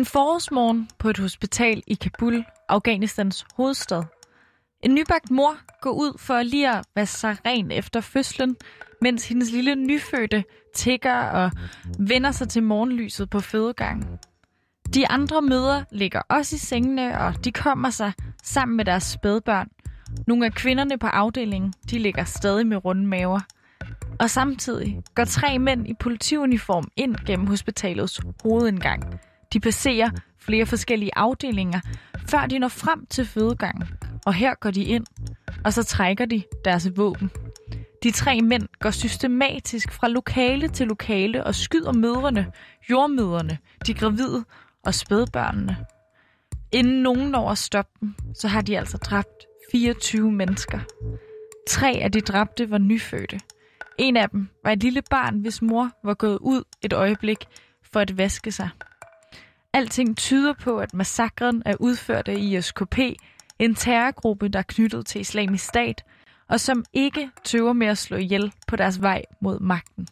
En forårsmorgen på et hospital i Kabul, Afghanistans hovedstad. En nybagt mor går ud for lige at vaske sig ren efter fødslen, mens hendes lille nyfødte tigger og vender sig til morgenlyset på fødegangen. De andre møder ligger også i sengene, og de kommer sig sammen med deres spædbørn. Nogle af kvinderne på afdelingen, de ligger stadig med runde maver. Og samtidig går tre mænd i politiuniform ind gennem hospitalets hovedindgang. De passerer flere forskellige afdelinger, før de når frem til fødegangen. Og her går de ind, og så trækker de deres våben. De tre mænd går systematisk fra lokale til lokale og skyder mødrene, jordmøderne, de gravide og spædbørnene. Inden nogen når at stoppe dem, så har de altså dræbt 24 mennesker. Tre af de dræbte var nyfødte. En af dem var et lille barn, hvis mor var gået ud et øjeblik for at vaske sig. Alting tyder på, at massakren er udført af ISKP, en terrorgruppe, der er knyttet til islamisk stat, og som ikke tøver med at slå ihjel på deres vej mod magten.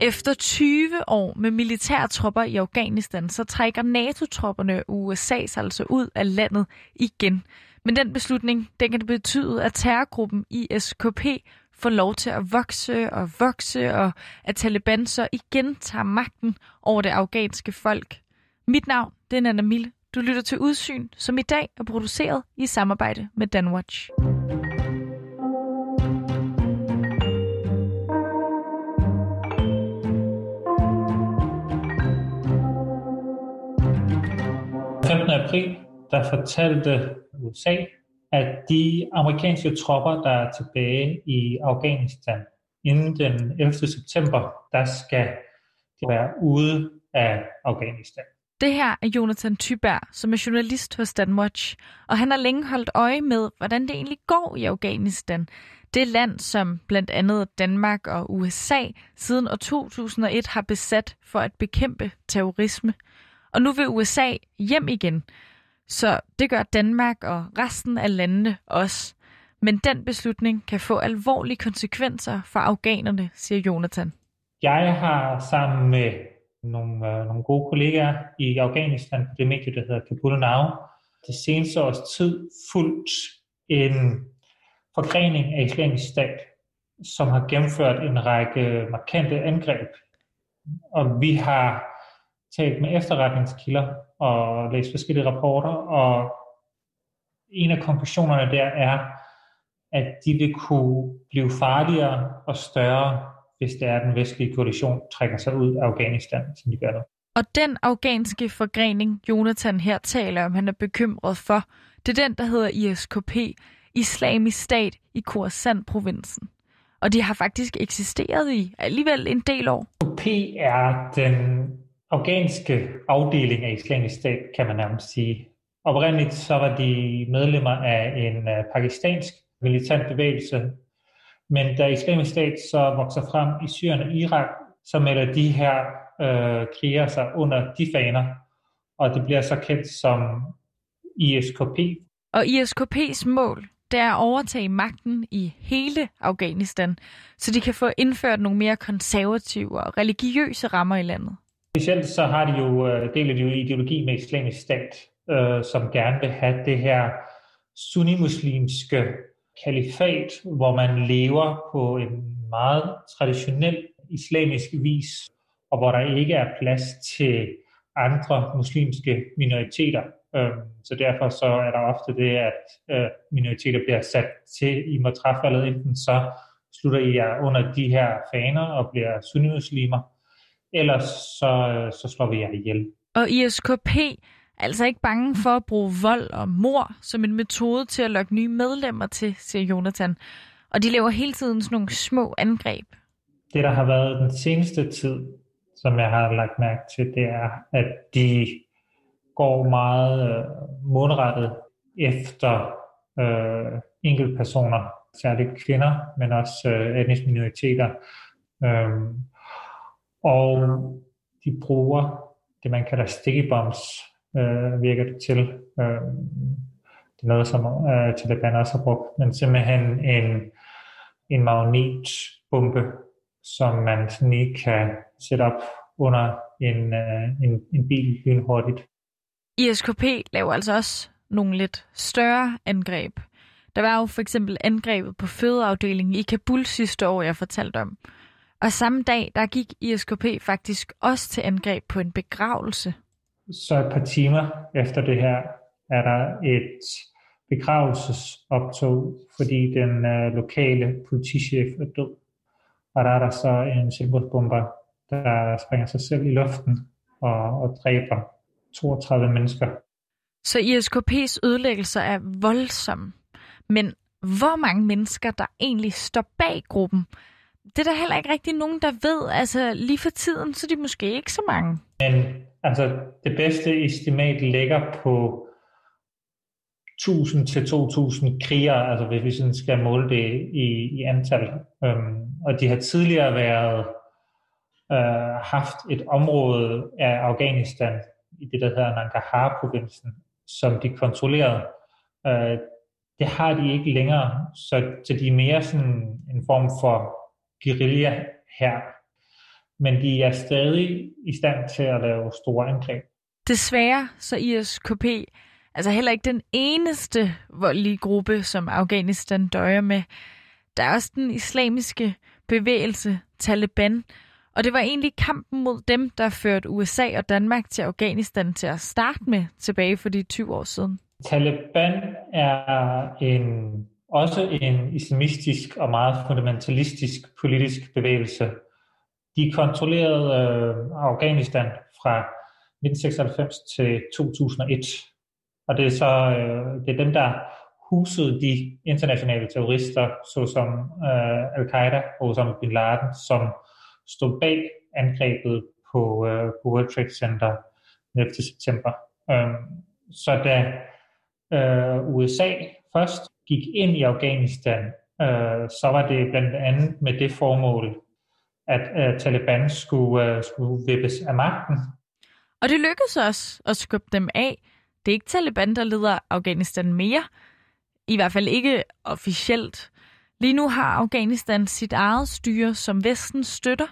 Efter 20 år med militærtropper i Afghanistan, så trækker NATO-tropperne og altså ud af landet igen. Men den beslutning, den kan betyde, at terrorgruppen ISKP får lov til at vokse og vokse, og at Taliban så igen tager magten over det afghanske folk. Mit navn, det er Nana Mille. Du lytter til Udsyn, som i dag er produceret i samarbejde med Danwatch. april, der fortalte USA, at de amerikanske tropper, der er tilbage i Afghanistan inden den 11. september, der skal de være ude af Afghanistan. Det her er Jonathan Thyberg, som er journalist hos Danwatch, og han har længe holdt øje med, hvordan det egentlig går i Afghanistan. Det land, som blandt andet Danmark og USA siden år 2001 har besat for at bekæmpe terrorisme. Og nu vil USA hjem igen. Så det gør Danmark og resten af landene også. Men den beslutning kan få alvorlige konsekvenser for afghanerne, siger Jonathan. Jeg har sammen med nogle, øh, nogle gode kollegaer i Afghanistan på det medie, der hedder Kabul Now, det seneste års tid fuldt en forgrening af islamisk stat, som har gennemført en række markante angreb. Og vi har talt med efterretningskilder og læst forskellige rapporter, og en af konklusionerne der er, at de vil kunne blive farligere og større, hvis det er, den vestlige koalition trækker sig ud af Afghanistan, som de gør nu. Og den afghanske forgrening, Jonathan her taler om, han er bekymret for, det er den, der hedder ISKP, Islamisk Stat i Khorasan-provinsen. Og de har faktisk eksisteret i alligevel en del år. ISKP er den afghanske afdeling af islamisk stat, kan man nærmest sige. Oprindeligt så var de medlemmer af en øh, pakistansk militant bevægelse, men da islamisk stat så vokser frem i Syrien og Irak, så melder de her øh, krigere sig under de faner, og det bliver så kendt som ISKP. Og ISKP's mål, det er at overtage magten i hele Afghanistan, så de kan få indført nogle mere konservative og religiøse rammer i landet. Specielt så har de jo, øh, deler de jo ideologi med islamisk stat, øh, som gerne vil have det her sunnimuslimske kalifat, hvor man lever på en meget traditionel islamisk vis, og hvor der ikke er plads til andre muslimske minoriteter. Øh, så derfor så er der ofte det, at øh, minoriteter bliver sat til, I må træffe enten så slutter I jer under de her faner og bliver sunnimuslimer, ellers så, så slår vi jer ihjel. Og ISKP er altså ikke bange for at bruge vold og mor som en metode til at lokke nye medlemmer til, siger Jonathan. Og de laver hele tiden sådan nogle små angreb. Det, der har været den seneste tid, som jeg har lagt mærke til, det er, at de går meget øh, målrettet efter øh, enkeltpersoner, særligt kvinder, men også øh, etniske minoriteter. Øh, og de bruger det, man kalder sticky bombs, øh, virker det til. Øh, det er noget, som øh, Taliban også har brugt, men simpelthen en en magnetbombe, som man sådan lige kan sætte op under en, øh, en, en bil lynhurtigt. ISKP laver altså også nogle lidt større angreb. Der var jo for eksempel angrebet på fødeafdelingen i Kabul sidste år, jeg fortalte om. Og samme dag, der gik ISKP faktisk også til angreb på en begravelse. Så et par timer efter det her, er der et begravelsesoptog, fordi den øh, lokale politichef er død. Og der er der så en selvmordsbomber, der springer sig selv i luften og, og dræber 32 mennesker. Så ISKP's ødelæggelser er voldsomme. Men hvor mange mennesker, der egentlig står bag gruppen, det er der heller ikke rigtig nogen, der ved. Altså lige for tiden, så er de måske ikke så mange. Men altså, det bedste estimat ligger på 1000 til 2000 krigere, altså hvis vi sådan skal måle det i, i antal. Øhm, og de har tidligere været øh, haft et område af Afghanistan i det, der hedder Nangarhar-provinsen, som de kontrollerede. Øh, det har de ikke længere, så, så de er mere sådan en form for guerilla her. Men de er stadig i stand til at lave store angreb. Desværre så ISKP altså heller ikke den eneste voldelige gruppe, som Afghanistan døjer med. Der er også den islamiske bevægelse Taliban, og det var egentlig kampen mod dem, der førte USA og Danmark til Afghanistan til at starte med tilbage for de 20 år siden. Taliban er en, også en islamistisk og meget fundamentalistisk politisk bevægelse. De kontrollerede øh, Afghanistan fra 1996 til 2001. Og det er så øh, det er dem, der husede de internationale terrorister, såsom øh, Al-Qaida og Osama bin Laden, som stod bag angrebet på, øh, på World Trade Center 11. september. Øh, så da øh, USA først gik ind i Afghanistan, øh, så var det blandt andet med det formål, at øh, Taliban skulle, øh, skulle vippes af magten. Og det lykkedes også at skubbe dem af. Det er ikke Taliban, der leder Afghanistan mere. I hvert fald ikke officielt. Lige nu har Afghanistan sit eget styre, som Vesten støtter,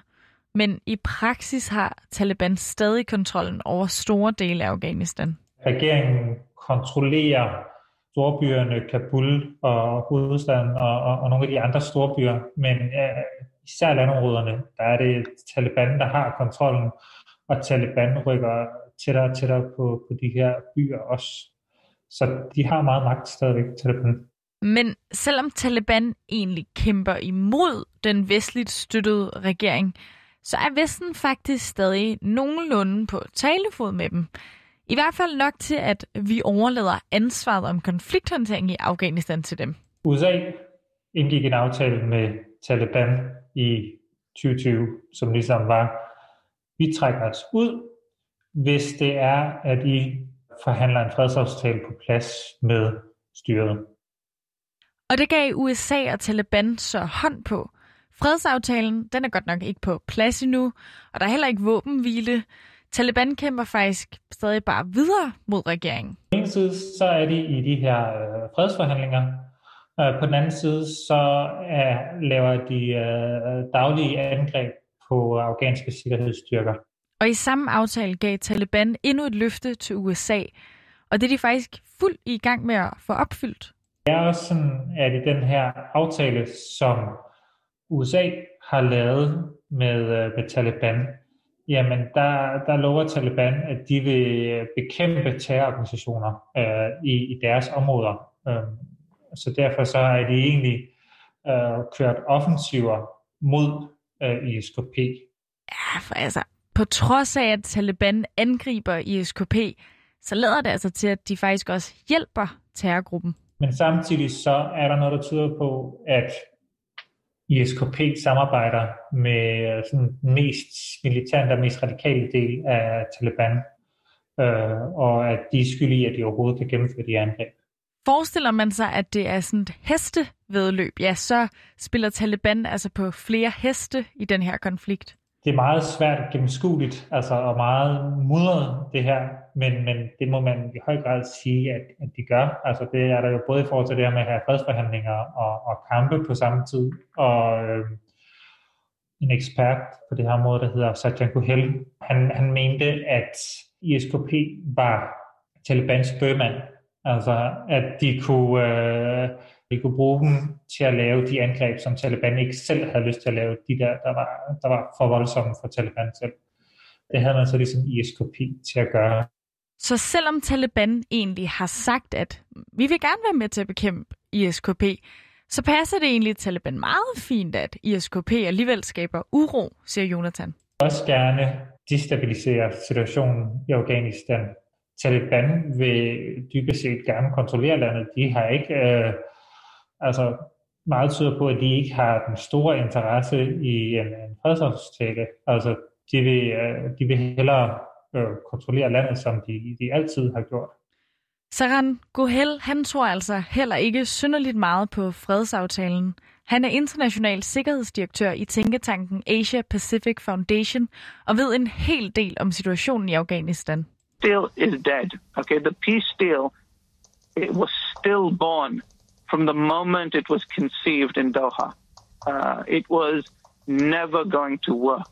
men i praksis har Taliban stadig kontrollen over store dele af Afghanistan. Regeringen kontrollerer storbyerne Kabul og hovedstaden og, og, og nogle af de andre storbyer, men øh, især landområderne, der er det Taliban, der har kontrollen, og Taliban rykker tættere og tættere på, på de her byer også. Så de har meget magt stadigvæk, Taliban. Men selvom Taliban egentlig kæmper imod den vestligt støttede regering, så er Vesten faktisk stadig nogenlunde på talefod med dem. I hvert fald nok til, at vi overlader ansvaret om konflikthåndtering i Afghanistan til dem. USA indgik en aftale med Taliban i 2020, som ligesom var, vi trækker os ud, hvis det er, at I forhandler en fredsaftale på plads med styret. Og det gav USA og Taliban så hånd på. Fredsaftalen den er godt nok ikke på plads endnu, og der er heller ikke våbenhvile. Taliban kæmper faktisk stadig bare videre mod regeringen. På den ene side så er de i de her øh, fredsforhandlinger. Øh, på den anden side så er, laver de øh, daglige angreb på afghanske sikkerhedsstyrker. Og i samme aftale gav Taliban endnu et løfte til USA, og det er de faktisk fuldt i gang med at få opfyldt. Det er også sådan, at i den her aftale, som USA har lavet med, med Taliban, jamen der, der lover Taliban, at de vil bekæmpe terrororganisationer øh, i, i deres områder. Øh, så derfor så er de egentlig øh, kørt offensiver mod øh, ISKP. Ja, for altså, på trods af, at Taliban angriber ISKP, så lader det altså til, at de faktisk også hjælper terrorgruppen. Men samtidig så er der noget, der tyder på, at ISKP samarbejder med øh, sådan den mest militante og mest radikale del af Taliban, øh, og at de er skyldige, at de overhovedet kan gennemføre de angreb. Forestiller man sig, at det er sådan et hestevedløb, ja, så spiller Taliban altså på flere heste i den her konflikt. Det er meget svært gennemskueligt, altså og meget mudret det her. men, men det må man i høj grad sige, at, at de gør. Altså det er der jo både i forhold til det her med at have fredsforhandlinger og, og kampe på samme tid, og øh, en ekspert på det her område, der hedder Sajjan Kuhel, han, han mente, at ISKP var Talibans bøgmand. Altså, at de kunne, øh, de kunne bruge dem til at lave de angreb, som Taliban ikke selv havde lyst til at lave, de der, der var, der var for voldsomme for Taliban selv. Det havde man så ligesom ISKP til at gøre. Så selvom Taliban egentlig har sagt, at vi vil gerne være med til at bekæmpe ISKP, så passer det egentlig Taliban meget fint, at ISKP alligevel skaber uro, siger Jonathan. Også gerne destabilisere situationen i Afghanistan. Taliban vil dybest set gerne kontrollere landet. De har ikke, øh, altså meget tyder på, at de ikke har den store interesse i en, en fredsaftale. Altså, de vil, øh, de vil hellere øh, kontrollere landet, som de, de altid har gjort. Saran Gohel, han tror altså heller ikke synderligt meget på fredsaftalen. Han er international sikkerhedsdirektør i tænketanken Asia Pacific Foundation og ved en hel del om situationen i Afghanistan. Still is dead. Okay, the peace deal it was still born from the moment it was conceived in Doha. Uh, it was never going to work.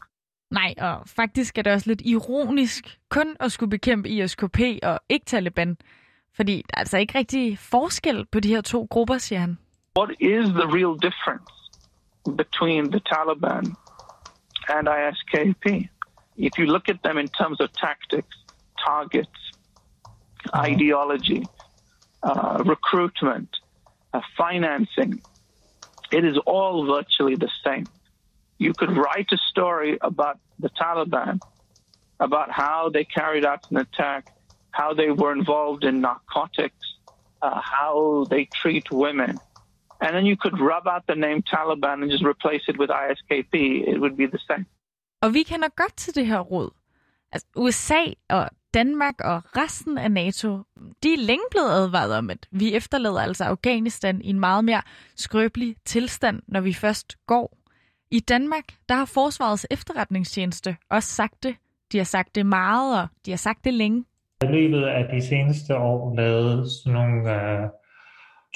Nej, og faktisk er det også lidt ironisk kun at skulle bekæmpe ISKP og ikke Taliban. Fordi der er altså ikke rigtig forskel på de her to grupper, siger han. What is the real difference between the Taliban and ISKP? If you look at them in terms of tactics, targets, ideology, uh, recruitment, financing, it is all virtually the same. You could write a story about the Taliban, about how they carried out an attack how they were involved in narcotics, uh, how they treat women. And then you could rub out the name Taliban and just replace it with ISKP. It would be the same. Og vi kender godt til det her råd. Altså, USA og Danmark og resten af NATO, de er længe blevet advaret om, at vi efterlader altså Afghanistan i en meget mere skrøbelig tilstand, når vi først går. I Danmark, der har Forsvarets efterretningstjeneste også sagt det. De har sagt det meget, og de har sagt det længe i løbet af de seneste år lavet sådan nogle uh,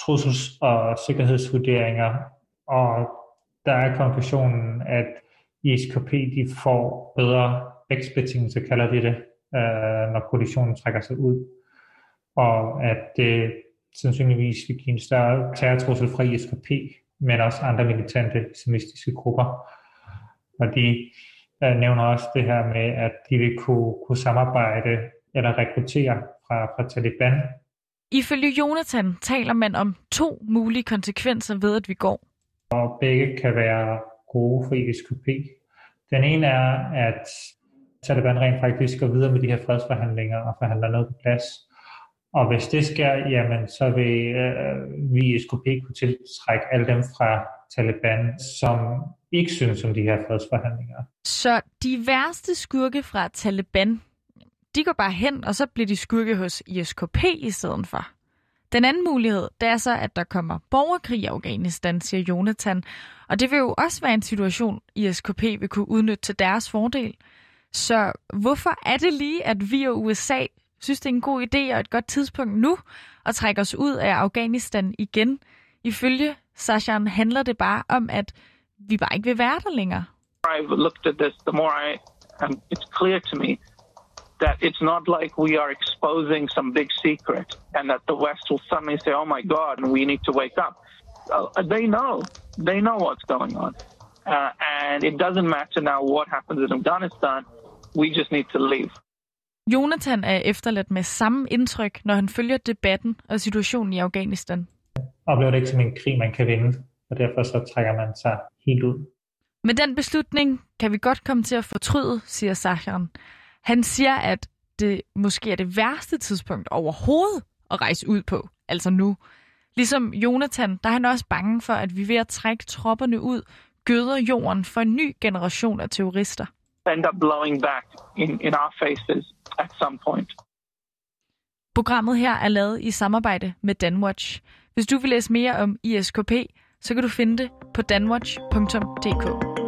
trussels- og sikkerhedsvurderinger, og der er konklusionen, at ISKP de får bedre vækstbetingelser, kalder de det, uh, når koalitionen trækker sig ud, og at det sandsynligvis vil give en større terrortrussel fra ISKP, men også andre militante islamistiske grupper. Og de uh, nævner også det her med, at de vil kunne, kunne samarbejde eller rekruttere fra, fra Taliban. Ifølge Jonathan taler man om to mulige konsekvenser ved, at vi går. Og begge kan være gode for ISKP. Den ene er, at Taliban rent faktisk går videre med de her fredsforhandlinger og forhandler noget på plads. Og hvis det sker, jamen, så vil øh, vi i SKP kunne tiltrække alle dem fra Taliban, som ikke synes om de her fredsforhandlinger. Så de værste skurke fra Taliban, de går bare hen, og så bliver de skurke hos ISKP i stedet for. Den anden mulighed, det er så, at der kommer borgerkrig i Afghanistan, siger Jonathan. Og det vil jo også være en situation, ISKP vil kunne udnytte til deres fordel. Så hvorfor er det lige, at vi og USA synes, det er en god idé og et godt tidspunkt nu at trække os ud af Afghanistan igen? Ifølge Sashan handler det bare om, at vi bare ikke vil være der længere. I've looked at this, the more I, and it's clear to me that it's not like we are exposing some big secret and that the West will suddenly say, oh my God, and we need to wake up. Uh, they know. They know what's going on. Uh, and it doesn't matter now what happens in Afghanistan. We just need to leave. Jonathan er efterladt med samme indtryk, når han følger debatten og situationen i Afghanistan. Oplever det ikke som en krig, man kan vinde, og derfor så trækker man sig helt ud. Med den beslutning kan vi godt komme til at fortryde, siger Sachen. Han siger, at det måske er det værste tidspunkt overhovedet at rejse ud på, altså nu. Ligesom Jonathan, der er han også bange for, at vi ved at trække tropperne ud, gøder jorden for en ny generation af terrorister. End up blowing back in, in our faces at some point. Programmet her er lavet i samarbejde med Danwatch. Hvis du vil læse mere om ISKP, så kan du finde det på danwatch.dk.